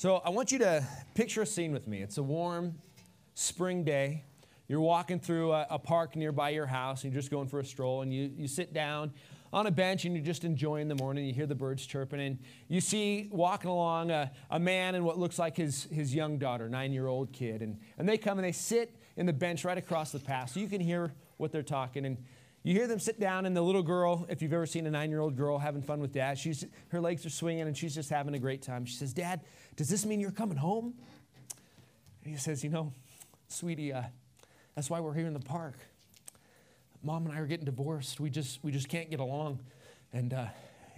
So I want you to picture a scene with me. It's a warm spring day. You're walking through a, a, park nearby your house and you're just going for a stroll and you, you sit down on a bench and you're just enjoying the morning. You hear the birds chirping and you see walking along a, a man and what looks like his, his young daughter, nine year old kid. And, and they come and they sit in the bench right across the path so you can hear what they're talking. And you hear them sit down, and the little girl, if you've ever seen a nine year old girl having fun with dad, she's, her legs are swinging and she's just having a great time. She says, Dad, does this mean you're coming home? And he says, You know, sweetie, uh, that's why we're here in the park. Mom and I are getting divorced. We just, we just can't get along. And uh,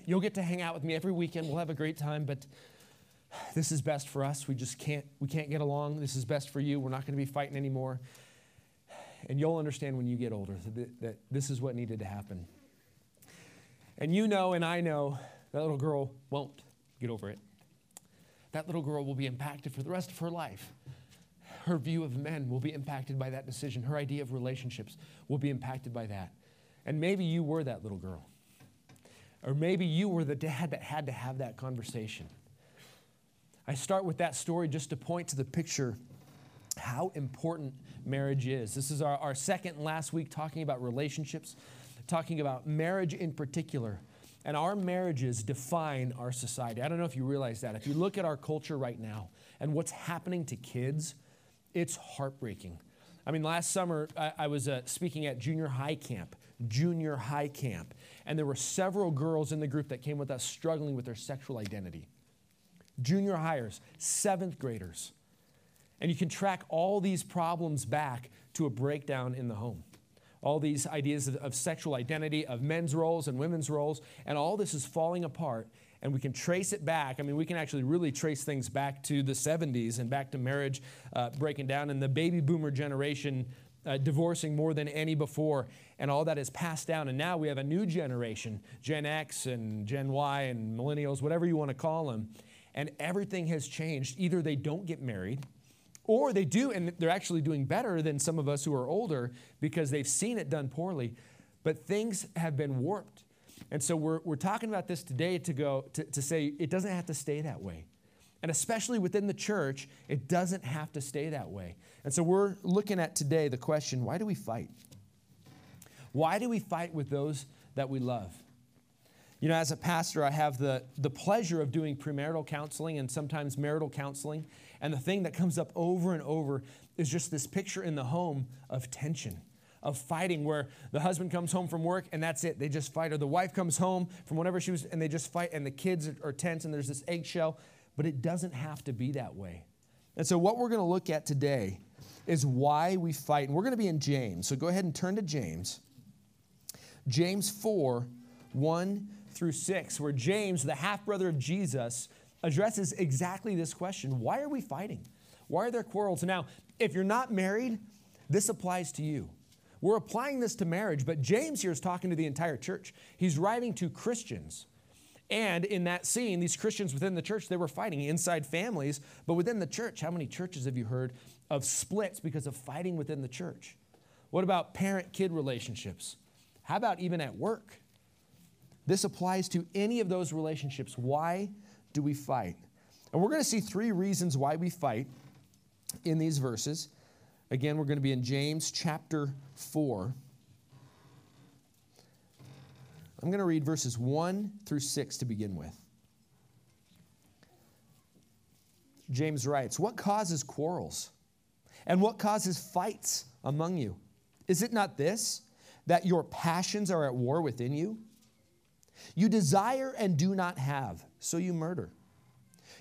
you'll get to hang out with me every weekend. We'll have a great time, but this is best for us. We just can't, we can't get along. This is best for you. We're not going to be fighting anymore. And you'll understand when you get older that, that this is what needed to happen. And you know, and I know, that little girl won't get over it. That little girl will be impacted for the rest of her life. Her view of men will be impacted by that decision. Her idea of relationships will be impacted by that. And maybe you were that little girl. Or maybe you were the dad that had to have that conversation. I start with that story just to point to the picture how important marriage is. This is our, our second and last week talking about relationships, talking about marriage in particular. And our marriages define our society. I don't know if you realize that. If you look at our culture right now and what's happening to kids, it's heartbreaking. I mean, last summer I, I was uh, speaking at junior high camp, junior high camp, and there were several girls in the group that came with us struggling with their sexual identity. Junior hires, seventh graders. And you can track all these problems back to a breakdown in the home. All these ideas of, of, sexual identity, of men's roles and women's roles, and all this is falling apart. And we can trace it back. I mean, we can actually really trace things back to the 70s and back to marriage uh, breaking down and the baby boomer generation uh, divorcing more than any before. And all that is passed down. And now we have a new generation, Gen X and Gen Y and millennials, whatever you want to call them. And everything has changed. Either they don't get married or they do, and they're actually doing better than some of us who are older because they've seen it done poorly. But things have been warped. And so we're, we're talking about this today to go to, to say it doesn't have to stay that way. And especially within the church, it doesn't have to stay that way. And so we're looking at today the question why do we fight? Why do we fight with those that we love? You know, as a pastor, I have the, the pleasure of doing premarital counseling and sometimes marital counseling. And the thing that comes up over and over is just this picture in the home of tension, of fighting, where the husband comes home from work and that's it. They just fight. Or the wife comes home from whatever she was and they just fight. And the kids are tense and there's this eggshell. But it doesn't have to be that way. And so, what we're going to look at today is why we fight. And we're going to be in James. So, go ahead and turn to James. James 4 1 through 6, where James, the half brother of Jesus, addresses exactly this question Why are we fighting? Why are there quarrels? Now, if you're not married, this applies to you. We're applying this to marriage, but James here is talking to the entire church. He's writing to Christians. And in that scene, these Christians within the church, they were fighting inside families, but within the church, how many churches have you heard of splits because of fighting within the church? What about parent kid relationships? How about even at work? This applies to any of those relationships. Why do we fight? And we're going to see three reasons why we fight in these verses. Again, we're going to be in James chapter 4. I'm going to read verses 1 through 6 to begin with. James writes, What causes quarrels? And what causes fights among you? Is it not this, that your passions are at war within you? You desire and do not have, so you murder.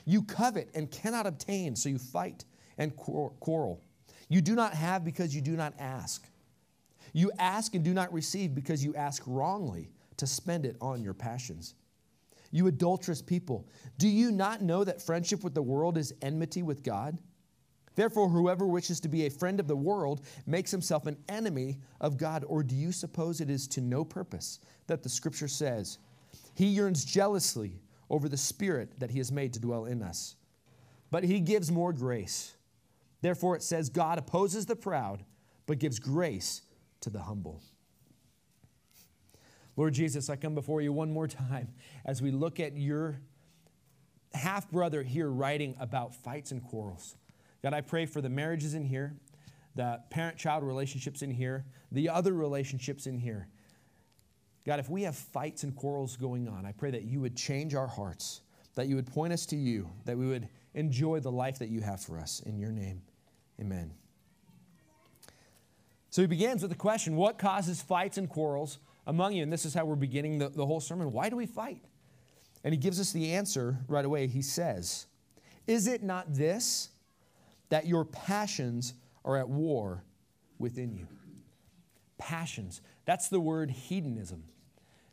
You covet and cannot obtain, so you fight and quarrel. You do not have because you do not ask. You ask and do not receive because you ask wrongly to spend it on your passions. You adulterous people, do you not know that friendship with the world is enmity with God? Therefore, whoever wishes to be a friend of the world makes himself an enemy of God. Or do you suppose it is to no purpose that the scripture says, he yearns jealously over the Spirit that He has made to dwell in us. But He gives more grace. Therefore, it says, God opposes the proud, but gives grace to the humble. Lord Jesus, I come before you one more time as we look at your half brother here writing about fights and quarrels. God, I pray for the marriages in here, the parent child relationships in here, the other relationships in here. God, if we have fights and quarrels going on, I pray that you would change our hearts, that you would point us to you, that we would enjoy the life that you have for us. In your name, amen. So he begins with the question What causes fights and quarrels among you? And this is how we're beginning the, the whole sermon. Why do we fight? And he gives us the answer right away. He says, Is it not this, that your passions are at war within you? Passions. That's the word hedonism.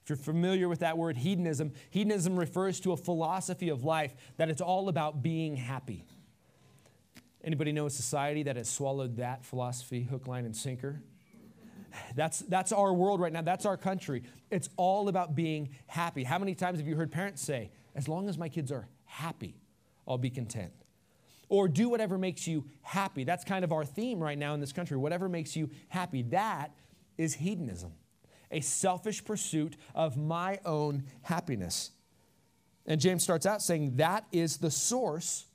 If you're familiar with that word hedonism, hedonism refers to a philosophy of life that it's all about being happy. Anybody know a society that has swallowed that philosophy hook, line, and sinker? That's, that's our world right now. That's our country. It's all about being happy. How many times have you heard parents say, as long as my kids are happy, I'll be content? Or do whatever makes you happy. That's kind of our theme right now in this country. Whatever makes you happy. That is hedonism, a selfish pursuit of my own happiness. And James starts out saying that is the source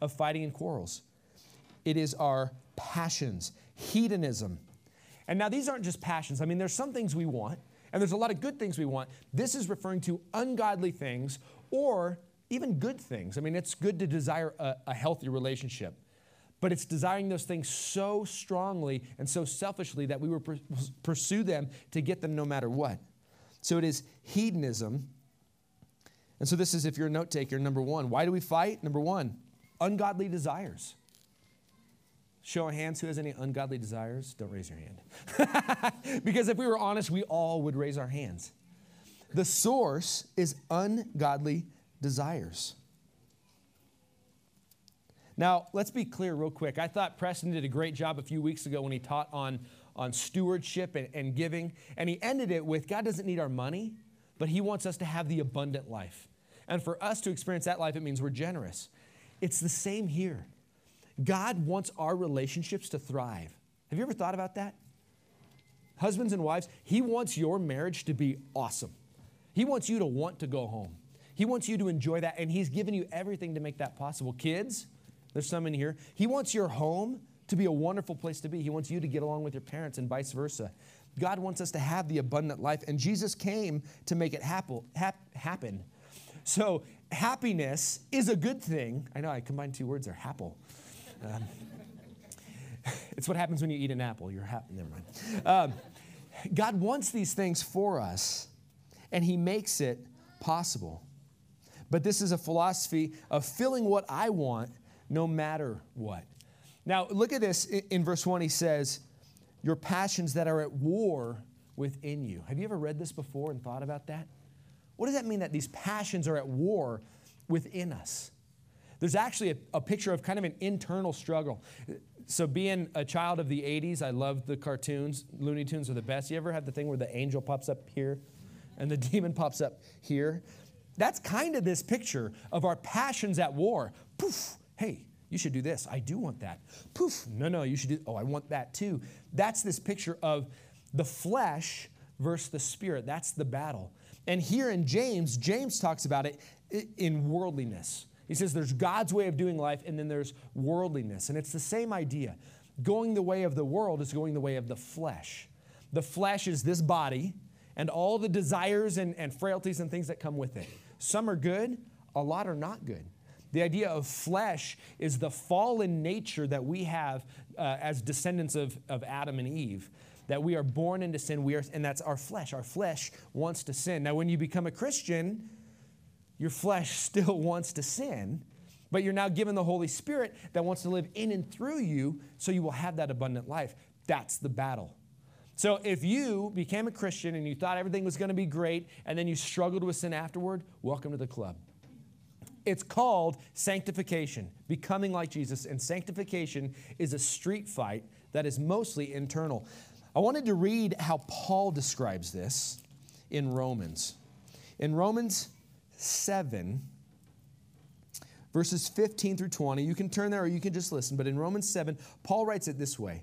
of fighting and quarrels. It is our passions, hedonism and now these aren't just passions. I mean, there's some things we want, and there's a lot of good things we want. This is referring to ungodly things or even good things. I mean, it's good to desire a, a healthy relationship, but it's desiring those things so strongly and so selfishly that we will pr- pursue them to get them no matter what. So it is hedonism. And so this is, if you're a note taker, number one. Why do we fight? Number one, ungodly desires. Show of hands who has any ungodly desires? Don't raise your hand. because if we were honest, we all would raise our hands. The source is ungodly desires. Now, let's be clear real quick. I thought Preston did a great job a few weeks ago when he taught on, on stewardship and, and giving, and he ended it with God doesn't need our money, but He wants us to have the abundant life. And for us to experience that life, it means we're generous. It's the same here. God wants our relationships to thrive. Have you ever thought about that? Husbands and wives, He wants your marriage to be awesome. He wants you to want to go home. He wants you to enjoy that, and He's given you everything to make that possible. Kids, there's some in here. He wants your home to be a wonderful place to be. He wants you to get along with your parents and vice versa. God wants us to have the abundant life, and Jesus came to make it happen. So, happiness is a good thing. I know I combined two words there, happy. Um, it's what happens when you eat an apple. You're happy. Never mind. Um, God wants these things for us, and He makes it possible. But this is a philosophy of filling what I want no matter what. Now, look at this in verse 1. He says, Your passions that are at war within you. Have you ever read this before and thought about that? What does that mean that these passions are at war within us? There's actually a, a picture of kind of an internal struggle. So, being a child of the 80s, I loved the cartoons. Looney Tunes are the best. You ever have the thing where the angel pops up here and the demon pops up here? That's kind of this picture of our passions at war. Poof, hey, you should do this. I do want that. Poof, no, no, you should do, oh, I want that too. That's this picture of the flesh versus the spirit. That's the battle. And here in James, James talks about it in worldliness. He says there's God's way of doing life and then there's worldliness. And it's the same idea. Going the way of the world is going the way of the flesh. The flesh is this body and all the desires and, and frailties and things that come with it. Some are good, a lot are not good. The idea of flesh is the fallen nature that we have uh, as descendants of, of Adam and Eve. That we are born into sin, we are, and that's our flesh. Our flesh wants to sin. Now, when you become a Christian, your flesh still wants to sin, but you're now given the Holy Spirit that wants to live in and through you so you will have that abundant life. That's the battle. So if you became a Christian and you thought everything was going to be great and then you struggled with sin afterward, welcome to the club. It's called sanctification, becoming like Jesus. And sanctification is a street fight that is mostly internal. I wanted to read how Paul describes this in Romans. In Romans 7, verses 15 through 20. You can turn there or you can just listen. But in Romans 7, Paul writes it this way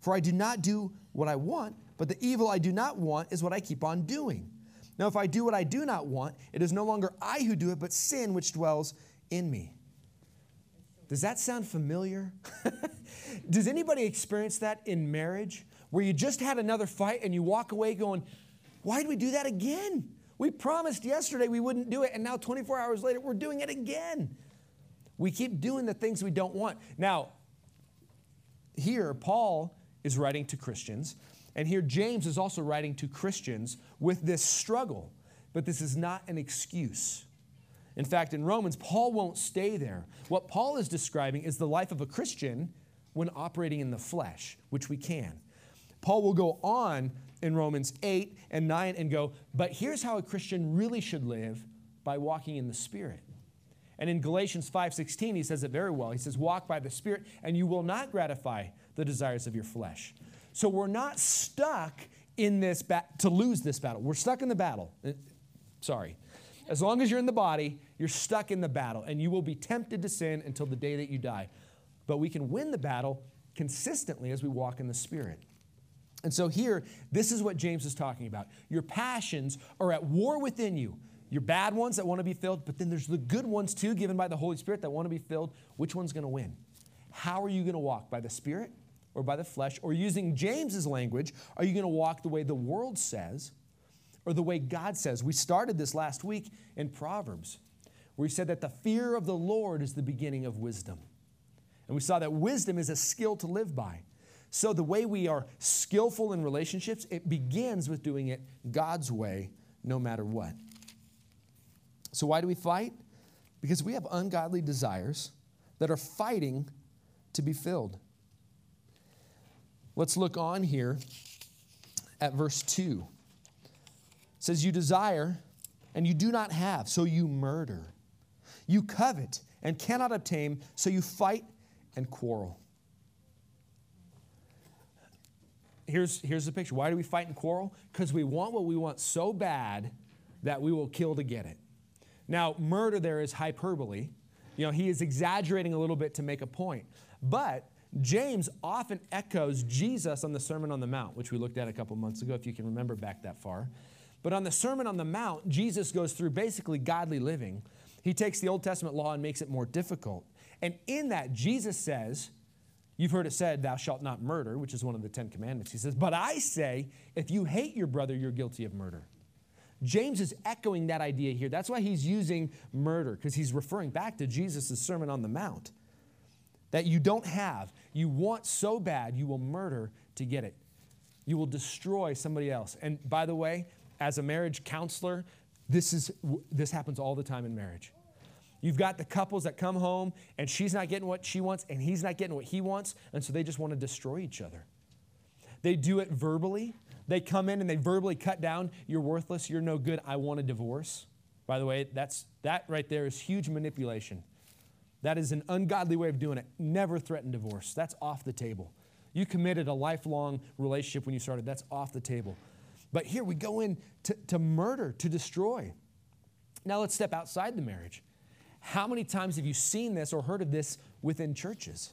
For I do not do what I want, but the evil I do not want is what I keep on doing. Now, if I do what I do not want, it is no longer I who do it, but sin which dwells in me. Does that sound familiar? Does anybody experience that in marriage where you just had another fight and you walk away going, Why did we do that again? We promised yesterday we wouldn't do it, and now 24 hours later, we're doing it again. We keep doing the things we don't want. Now, here, Paul is writing to Christians, and here, James is also writing to Christians with this struggle, but this is not an excuse. In fact, in Romans, Paul won't stay there. What Paul is describing is the life of a Christian when operating in the flesh, which we can. Paul will go on in Romans 8 and 9 and go, but here's how a Christian really should live by walking in the Spirit. And in Galatians 5:16 he says it very well. He says walk by the Spirit and you will not gratify the desires of your flesh. So we're not stuck in this ba- to lose this battle. We're stuck in the battle. Uh, sorry. As long as you're in the body, you're stuck in the battle and you will be tempted to sin until the day that you die. But we can win the battle consistently as we walk in the Spirit. And so here, this is what James is talking about. Your passions are at war within you. Your bad ones that want to be filled, but then there's the good ones too, given by the Holy Spirit that want to be filled. Which one's going to win? How are you going to walk? By the Spirit or by the flesh? Or using James's language, are you going to walk the way the world says or the way God says? We started this last week in Proverbs, where he said that the fear of the Lord is the beginning of wisdom. And we saw that wisdom is a skill to live by. So the way we are skillful in relationships, it begins with doing it God's way, no matter what. So why do we fight? Because we have ungodly desires that are fighting to be filled. Let's look on here at verse 2. It says, You desire and you do not have, so you murder. You covet and cannot obtain, so you fight and quarrel. Here's, here's the picture. Why do we fight and quarrel? Because we want what we want so bad that we will kill to get it. Now, murder there is hyperbole. You know, he is exaggerating a little bit to make a point. But James often echoes Jesus on the Sermon on the Mount, which we looked at a couple months ago, if you can remember back that far. But on the Sermon on the Mount, Jesus goes through basically godly living. He takes the Old Testament law and makes it more difficult. And in that, Jesus says, You've heard it said, Thou shalt not murder, which is one of the Ten Commandments. He says, But I say, if you hate your brother, you're guilty of murder. James is echoing that idea here. That's why he's using murder, because he's referring back to Jesus' Sermon on the Mount. That you don't have, you want so bad, you will murder to get it. You will destroy somebody else. And by the way, as a marriage counselor, this, is, this happens all the time in marriage. You've got the couples that come home and she's not getting what she wants and he's not getting what he wants, and so they just want to destroy each other. They do it verbally. They come in and they verbally cut down, you're worthless, you're no good, I want a divorce. By the way, that's that right there is huge manipulation. That is an ungodly way of doing it. Never threaten divorce. That's off the table. You committed a lifelong relationship when you started. That's off the table. But here we go in to, to murder, to destroy. Now let's step outside the marriage. How many times have you seen this or heard of this within churches?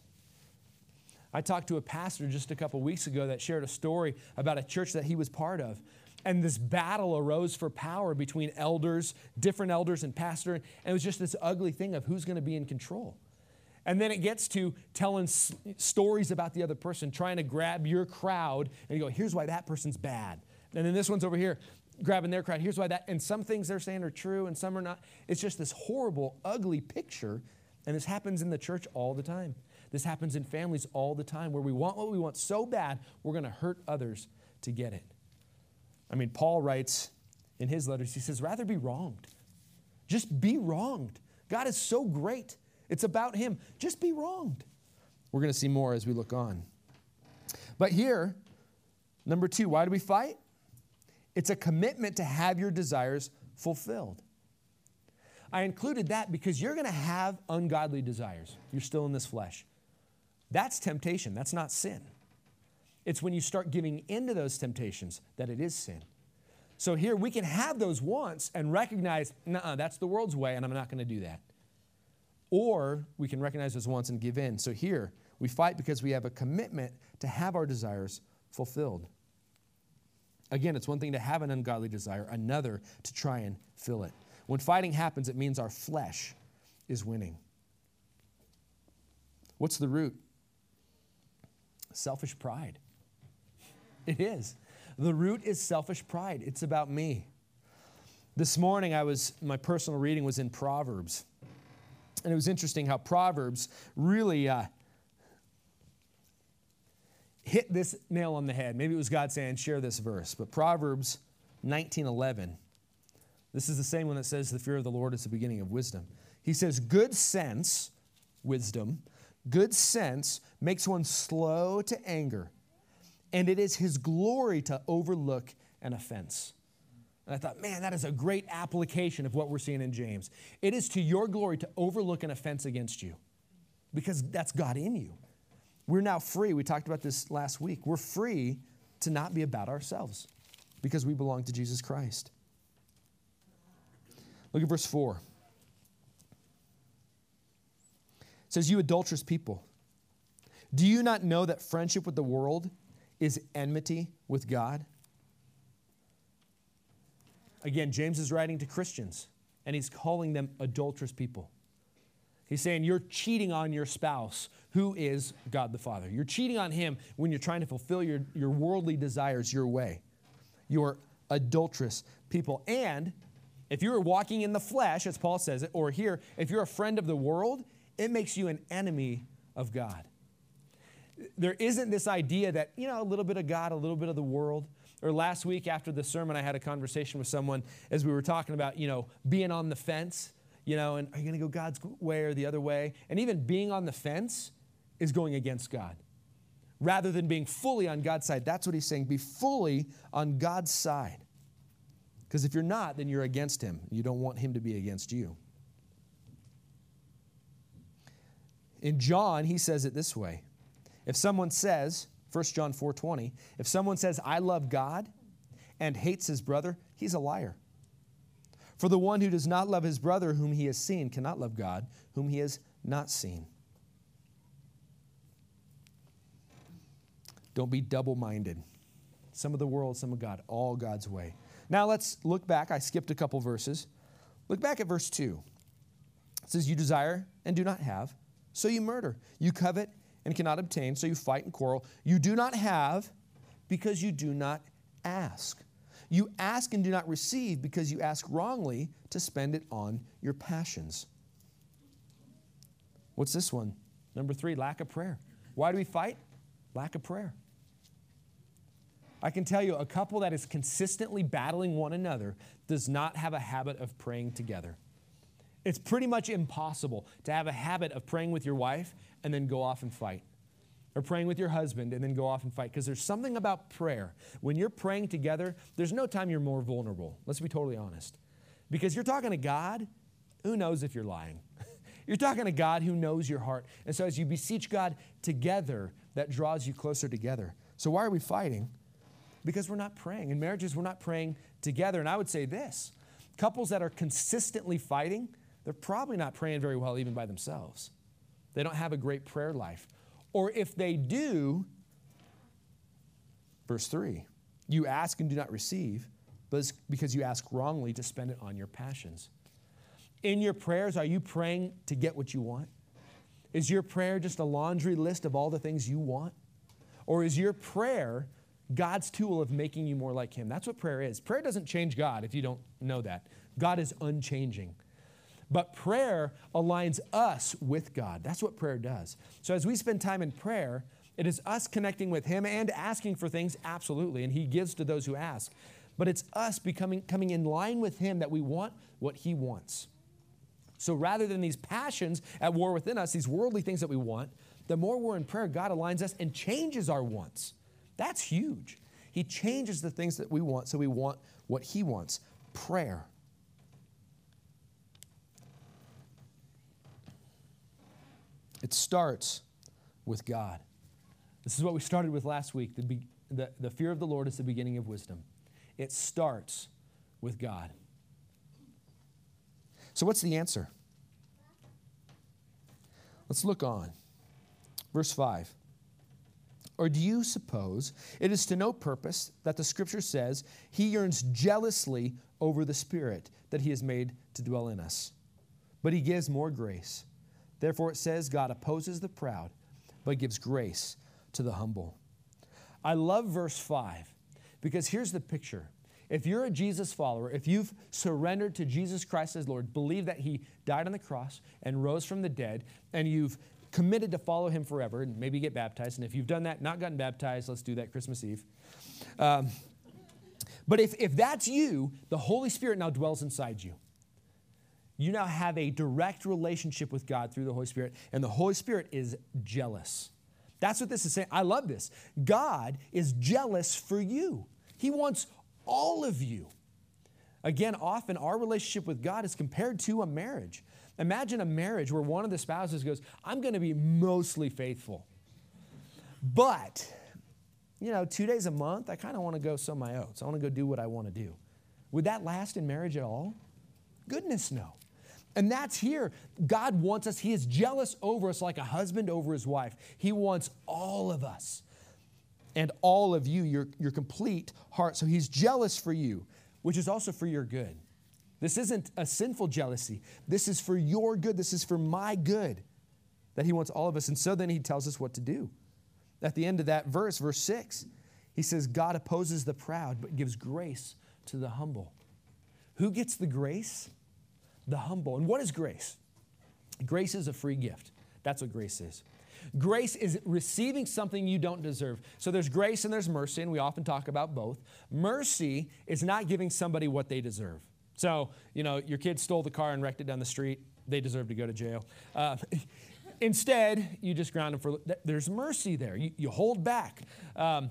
I talked to a pastor just a couple weeks ago that shared a story about a church that he was part of. And this battle arose for power between elders, different elders and pastor. And it was just this ugly thing of who's going to be in control. And then it gets to telling s- stories about the other person, trying to grab your crowd and you go, here's why that person's bad. And then this one's over here grabbing their crowd. Here's why that. And some things they're saying are true and some are not. It's just this horrible, ugly picture. And this happens in the church all the time. This happens in families all the time where we want what we want so bad, we're going to hurt others to get it. I mean, Paul writes in his letters, he says, rather be wronged. Just be wronged. God is so great. It's about him. Just be wronged. We're going to see more as we look on. But here, number two, why do we fight? It's a commitment to have your desires fulfilled. I included that because you're going to have ungodly desires. You're still in this flesh. That's temptation, that's not sin. It's when you start giving into those temptations that it is sin. So here we can have those wants and recognize, nah, that's the world's way, and I'm not going to do that. Or we can recognize those wants and give in. So here we fight because we have a commitment to have our desires fulfilled. Again, it's one thing to have an ungodly desire, another to try and fill it. When fighting happens, it means our flesh is winning. What's the root? Selfish pride. It is. The root is selfish pride. It's about me. This morning I was my personal reading was in Proverbs. And it was interesting how Proverbs really uh, hit this nail on the head. Maybe it was God saying, share this verse. But Proverbs 19:11. This is the same one that says the fear of the Lord is the beginning of wisdom. He says, good sense, wisdom, good sense makes one slow to anger and it is his glory to overlook an offense. And I thought, man, that is a great application of what we're seeing in James. It is to your glory to overlook an offense against you because that's God in you. We're now free. We talked about this last week. We're free to not be about ourselves because we belong to Jesus Christ. Look at verse 4. It says, You adulterous people, do you not know that friendship with the world is enmity with God? Again, James is writing to Christians and he's calling them adulterous people. He's saying you're cheating on your spouse, who is God the Father. You're cheating on him when you're trying to fulfill your, your worldly desires your way. You're adulterous people. And if you're walking in the flesh, as Paul says it, or here, if you're a friend of the world, it makes you an enemy of God there isn't this idea that, you know, a little bit of God, a little bit of the world. Or last week after the sermon, I had a conversation with someone as we were talking about, you know, being on the fence, you know, and are you going to go God's way or the other way? And even being on the fence is going against God rather than being fully on God's side. That's what he's saying. Be fully on God's side. Because if you're not, then you're against him. You don't want him to be against you. In John, he says it this way if someone says, 1 John 4:20, if someone says I love God and hates his brother, he's a liar. For the one who does not love his brother whom he has seen cannot love God whom he has not seen. Don't be double minded. Some of the world, some of God, all God's way. Now let's look back. I skipped a couple verses. Look back at verse 2. It says, You desire and do not have, so you murder. You covet and cannot obtain, so you fight and quarrel. You do not have because you do not ask. You ask and do not receive because you ask wrongly to spend it on your passions. What's this one? Number three, lack of prayer. Why do we fight? Lack of prayer. I can tell you a couple that is consistently battling one another does not have a habit of praying together. It's pretty much impossible to have a habit of praying with your wife and then go off and fight. Or praying with your husband and then go off and fight. Because there's something about prayer. When you're praying together, there's no time you're more vulnerable. Let's be totally honest. Because you're talking to God, who knows if you're lying? you're talking to God who knows your heart. And so as you beseech God together, that draws you closer together. So why are we fighting? Because we're not praying. In marriages, we're not praying together. And I would say this couples that are consistently fighting, they're probably not praying very well even by themselves. They don't have a great prayer life. Or if they do, verse 3 you ask and do not receive, but it's because you ask wrongly to spend it on your passions. In your prayers, are you praying to get what you want? Is your prayer just a laundry list of all the things you want? Or is your prayer God's tool of making you more like Him? That's what prayer is. Prayer doesn't change God if you don't know that. God is unchanging. But prayer aligns us with God. That's what prayer does. So as we spend time in prayer, it is us connecting with Him and asking for things, absolutely, and He gives to those who ask. But it's us becoming coming in line with Him that we want what He wants. So rather than these passions at war within us, these worldly things that we want, the more we're in prayer, God aligns us and changes our wants. That's huge. He changes the things that we want so we want what He wants. Prayer. It starts with God. This is what we started with last week. The, be, the, the fear of the Lord is the beginning of wisdom. It starts with God. So, what's the answer? Let's look on. Verse 5. Or do you suppose it is to no purpose that the scripture says he yearns jealously over the Spirit that he has made to dwell in us? But he gives more grace. Therefore, it says, God opposes the proud, but gives grace to the humble. I love verse 5 because here's the picture. If you're a Jesus follower, if you've surrendered to Jesus Christ as Lord, believe that He died on the cross and rose from the dead, and you've committed to follow Him forever, and maybe get baptized. And if you've done that, not gotten baptized, let's do that Christmas Eve. Um, but if, if that's you, the Holy Spirit now dwells inside you. You now have a direct relationship with God through the Holy Spirit, and the Holy Spirit is jealous. That's what this is saying. I love this. God is jealous for you, He wants all of you. Again, often our relationship with God is compared to a marriage. Imagine a marriage where one of the spouses goes, I'm going to be mostly faithful. But, you know, two days a month, I kind of want to go sow my oats. I want to go do what I want to do. Would that last in marriage at all? Goodness, no. And that's here. God wants us, He is jealous over us like a husband over his wife. He wants all of us and all of you, your, your complete heart. So He's jealous for you, which is also for your good. This isn't a sinful jealousy. This is for your good. This is for my good that He wants all of us. And so then He tells us what to do. At the end of that verse, verse 6, He says, God opposes the proud, but gives grace to the humble. Who gets the grace? The humble. And what is grace? Grace is a free gift. That's what grace is. Grace is receiving something you don't deserve. So there's grace and there's mercy, and we often talk about both. Mercy is not giving somebody what they deserve. So, you know, your kid stole the car and wrecked it down the street, they deserve to go to jail. Uh, instead, you just ground them for, there's mercy there. You, you hold back. Um,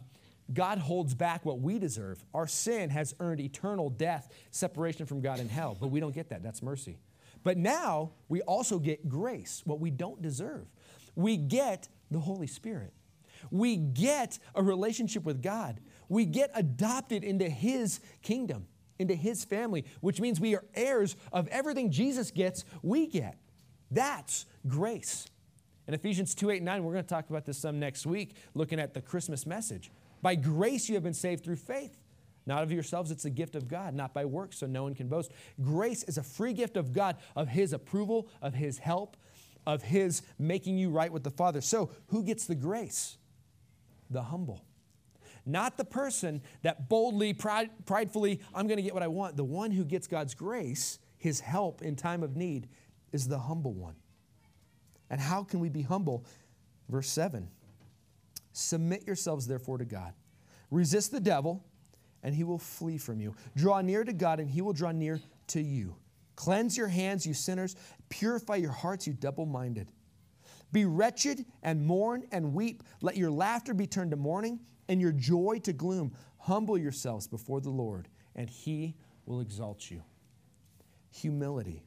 God holds back what we deserve. Our sin has earned eternal death, separation from God in hell, but we don't get that. That's mercy. But now we also get grace, what we don't deserve. We get the Holy Spirit. We get a relationship with God. We get adopted into His kingdom, into His family, which means we are heirs of everything Jesus gets, we get. That's grace. In Ephesians 2 8 and 9, we're going to talk about this some next week, looking at the Christmas message. By grace you have been saved through faith. Not of yourselves, it's a gift of God, not by works, so no one can boast. Grace is a free gift of God, of His approval, of His help, of His making you right with the Father. So, who gets the grace? The humble. Not the person that boldly, pride, pridefully, I'm going to get what I want. The one who gets God's grace, His help in time of need, is the humble one. And how can we be humble? Verse 7 Submit yourselves, therefore, to God. Resist the devil, and he will flee from you. Draw near to God, and he will draw near to you. Cleanse your hands, you sinners. Purify your hearts, you double minded. Be wretched and mourn and weep. Let your laughter be turned to mourning and your joy to gloom. Humble yourselves before the Lord, and he will exalt you. Humility.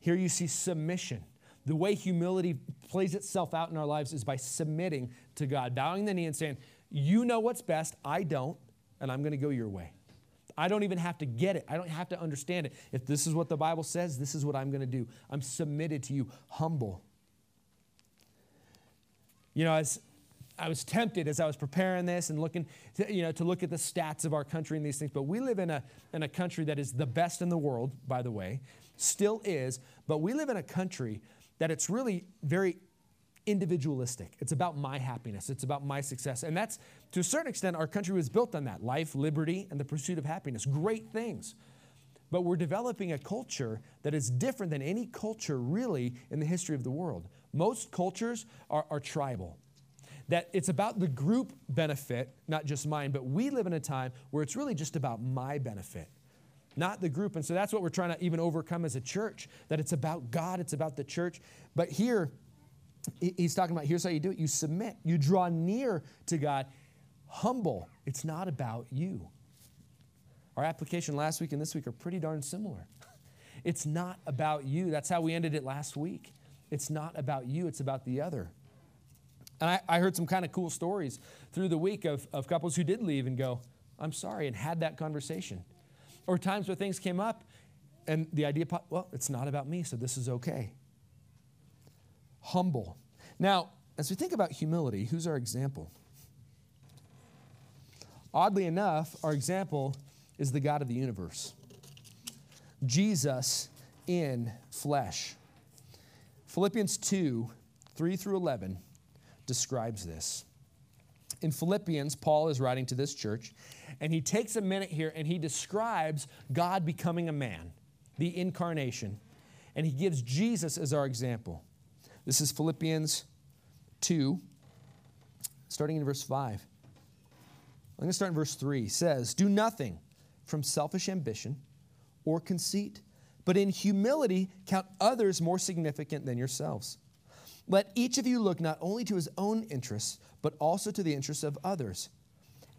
Here you see submission. The way humility plays itself out in our lives is by submitting to God, bowing the knee and saying, You know what's best, I don't, and I'm going to go your way. I don't even have to get it. I don't have to understand it. If this is what the Bible says, this is what I'm going to do. I'm submitted to you, humble. You know, as I was tempted as I was preparing this and looking, to, you know, to look at the stats of our country and these things. But we live in a, in a country that is the best in the world, by the way, still is. But we live in a country that it's really very individualistic. It's about my happiness, it's about my success. And that's, to a certain extent, our country was built on that life, liberty, and the pursuit of happiness. Great things. But we're developing a culture that is different than any culture really in the history of the world. Most cultures are, are tribal. That it's about the group benefit, not just mine, but we live in a time where it's really just about my benefit not the group. And so that's what we're trying to even overcome as a church that it's about God, it's about the church. But here, he's talking about here's how you do it you submit, you draw near to God, humble. It's not about you. Our application last week and this week are pretty darn similar. It's not about you. That's how we ended it last week. It's not about you, it's about the other. And I, I heard some kind of cool stories through the week of, of couples who did leave and go, I'm sorry, and had that conversation. Or times where things came up and the idea, well, it's not about me, so this is okay. Humble. Now, as we think about humility, who's our example? Oddly enough, our example is the God of the universe. Jesus in flesh. Philippians 2 3 through 11 describes this. In Philippians, Paul is writing to this church, and he takes a minute here and he describes God becoming a man, the incarnation, and he gives Jesus as our example. This is Philippians 2, starting in verse 5. I'm going to start in verse 3. It says, Do nothing from selfish ambition or conceit, but in humility count others more significant than yourselves. Let each of you look not only to his own interests, but also to the interests of others.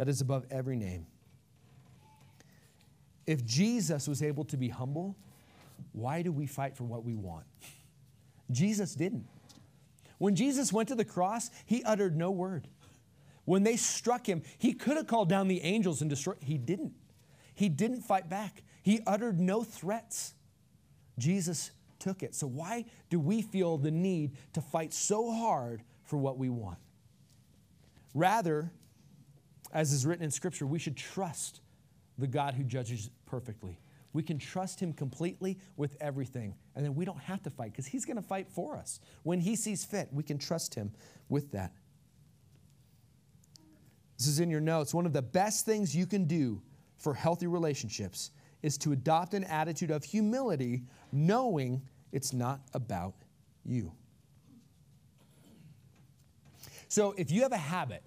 that is above every name. If Jesus was able to be humble, why do we fight for what we want? Jesus didn't. When Jesus went to the cross, he uttered no word. When they struck him, he could have called down the angels and destroyed. He didn't. He didn't fight back. He uttered no threats. Jesus took it. So, why do we feel the need to fight so hard for what we want? Rather, as is written in Scripture, we should trust the God who judges perfectly. We can trust Him completely with everything, and then we don't have to fight because He's going to fight for us. When He sees fit, we can trust Him with that. This is in your notes. One of the best things you can do for healthy relationships is to adopt an attitude of humility, knowing it's not about you. So if you have a habit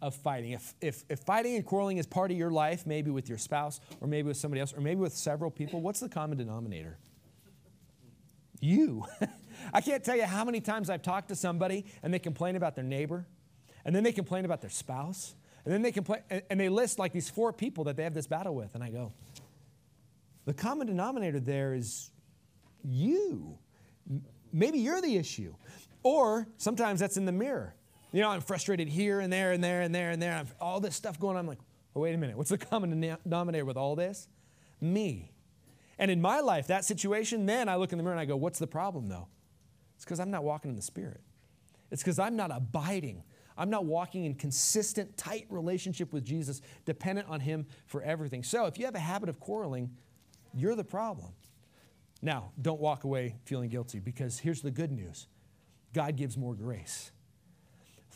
of fighting, if, if, if fighting and quarreling is part of your life, maybe with your spouse, or maybe with somebody else, or maybe with several people, what's the common denominator? You. I can't tell you how many times I've talked to somebody and they complain about their neighbor, and then they complain about their spouse, and then they complain, and they list like these four people that they have this battle with, and I go, the common denominator there is you. Maybe you're the issue. Or sometimes that's in the mirror. You know, I'm frustrated here and there and there and there and there. I've, all this stuff going on. I'm like, oh, wait a minute. What's the common denominator with all this? Me. And in my life, that situation, then I look in the mirror and I go, what's the problem though? It's because I'm not walking in the Spirit. It's because I'm not abiding. I'm not walking in consistent, tight relationship with Jesus, dependent on Him for everything. So if you have a habit of quarreling, you're the problem. Now, don't walk away feeling guilty because here's the good news God gives more grace.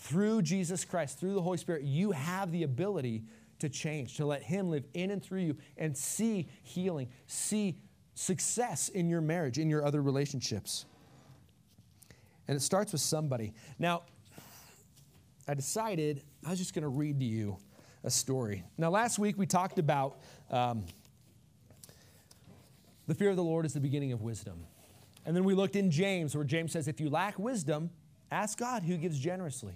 Through Jesus Christ, through the Holy Spirit, you have the ability to change, to let Him live in and through you and see healing, see success in your marriage, in your other relationships. And it starts with somebody. Now, I decided I was just going to read to you a story. Now, last week we talked about. Um, the fear of the Lord is the beginning of wisdom. And then we looked in James, where James says, if you lack wisdom, ask God who gives generously.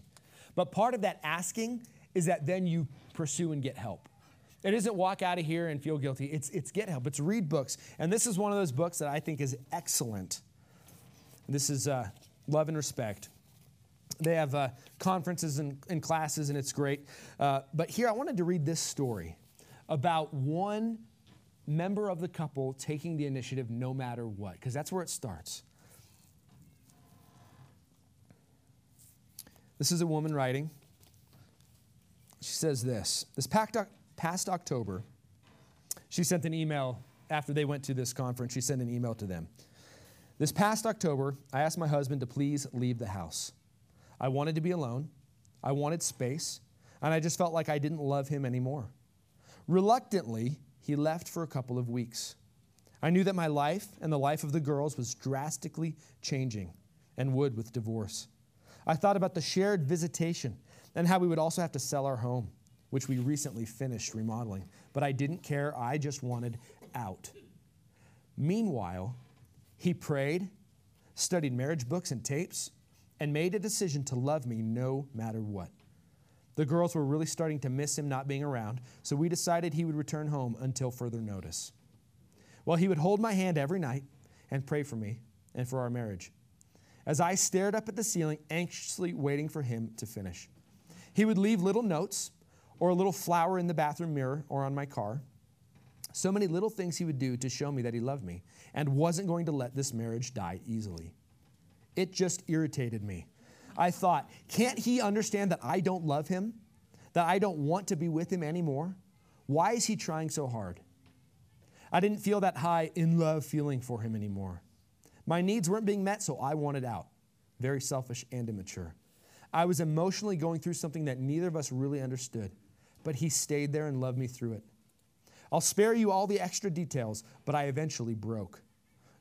But part of that asking is that then you pursue and get help. It isn't walk out of here and feel guilty. It's, it's get help. It's read books. And this is one of those books that I think is excellent. This is uh, Love and Respect. They have uh, conferences and, and, classes, and it's great. Uh, but here I wanted to read this story about one member of the couple taking the initiative no matter what, because that's where it starts. This is a woman writing. She says this This past October, she sent an email after they went to this conference. She sent an email to them. This past October, I asked my husband to please leave the house. I wanted to be alone, I wanted space, and I just felt like I didn't love him anymore. Reluctantly, he left for a couple of weeks. I knew that my life and the life of the girls was drastically changing, and would with divorce. I thought about the shared visitation and how we would also have to sell our home, which we recently finished remodeling. But I didn't care, I just wanted out. Meanwhile, he prayed, studied marriage books and tapes, and made a decision to love me no matter what. The girls were really starting to miss him not being around, so we decided he would return home until further notice. Well, he would hold my hand every night and pray for me and for our marriage. As I stared up at the ceiling, anxiously waiting for him to finish, he would leave little notes or a little flower in the bathroom mirror or on my car. So many little things he would do to show me that he loved me and wasn't going to let this marriage die easily. It just irritated me. I thought, can't he understand that I don't love him? That I don't want to be with him anymore? Why is he trying so hard? I didn't feel that high in love feeling for him anymore. My needs weren't being met, so I wanted out. Very selfish and immature. I was emotionally going through something that neither of us really understood, but he stayed there and loved me through it. I'll spare you all the extra details, but I eventually broke.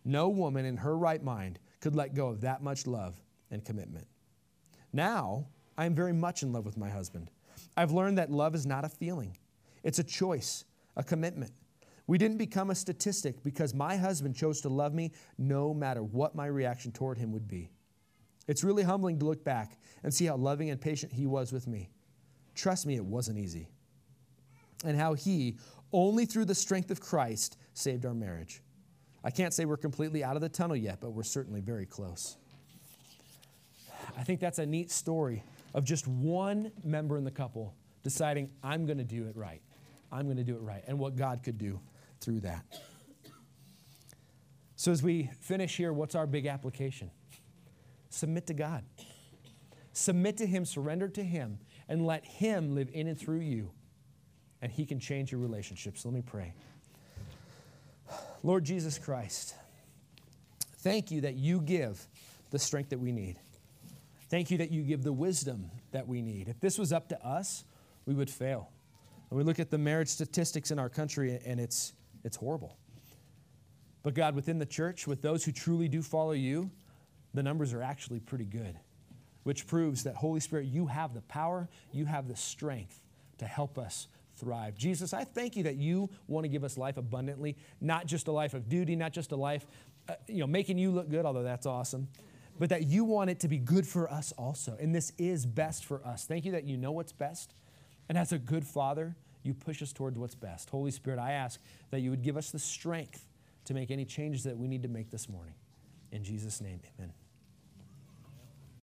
No woman in her right mind could let go of that much love and commitment. Now, I am very much in love with my husband. I've learned that love is not a feeling, it's a choice, a commitment. We didn't become a statistic because my husband chose to love me no matter what my reaction toward him would be. It's really humbling to look back and see how loving and patient he was with me. Trust me, it wasn't easy. And how he, only through the strength of Christ, saved our marriage. I can't say we're completely out of the tunnel yet, but we're certainly very close. I think that's a neat story of just one member in the couple deciding, I'm going to do it right. I'm going to do it right, and what God could do through that. So, as we finish here, what's our big application? Submit to God. Submit to Him, surrender to Him, and let Him live in and through you, and He can change your relationships. Let me pray. Lord Jesus Christ, thank you that you give the strength that we need. Thank you that you give the wisdom that we need. If this was up to us, we would fail. And we look at the marriage statistics in our country, and it's, it's horrible. But God, within the church, with those who truly do follow you, the numbers are actually pretty good, which proves that, Holy Spirit, you have the power, you have the strength to help us thrive. Jesus, I thank you that you want to give us life abundantly, not just a life of duty, not just a life, uh, you know, making you look good, although that's awesome, but that you want it to be good for us also. And this is best for us. Thank you that you know what's best. And as a good father, you push us towards what's best. Holy Spirit, I ask that you would give us the strength to make any changes that we need to make this morning. In Jesus' name, amen.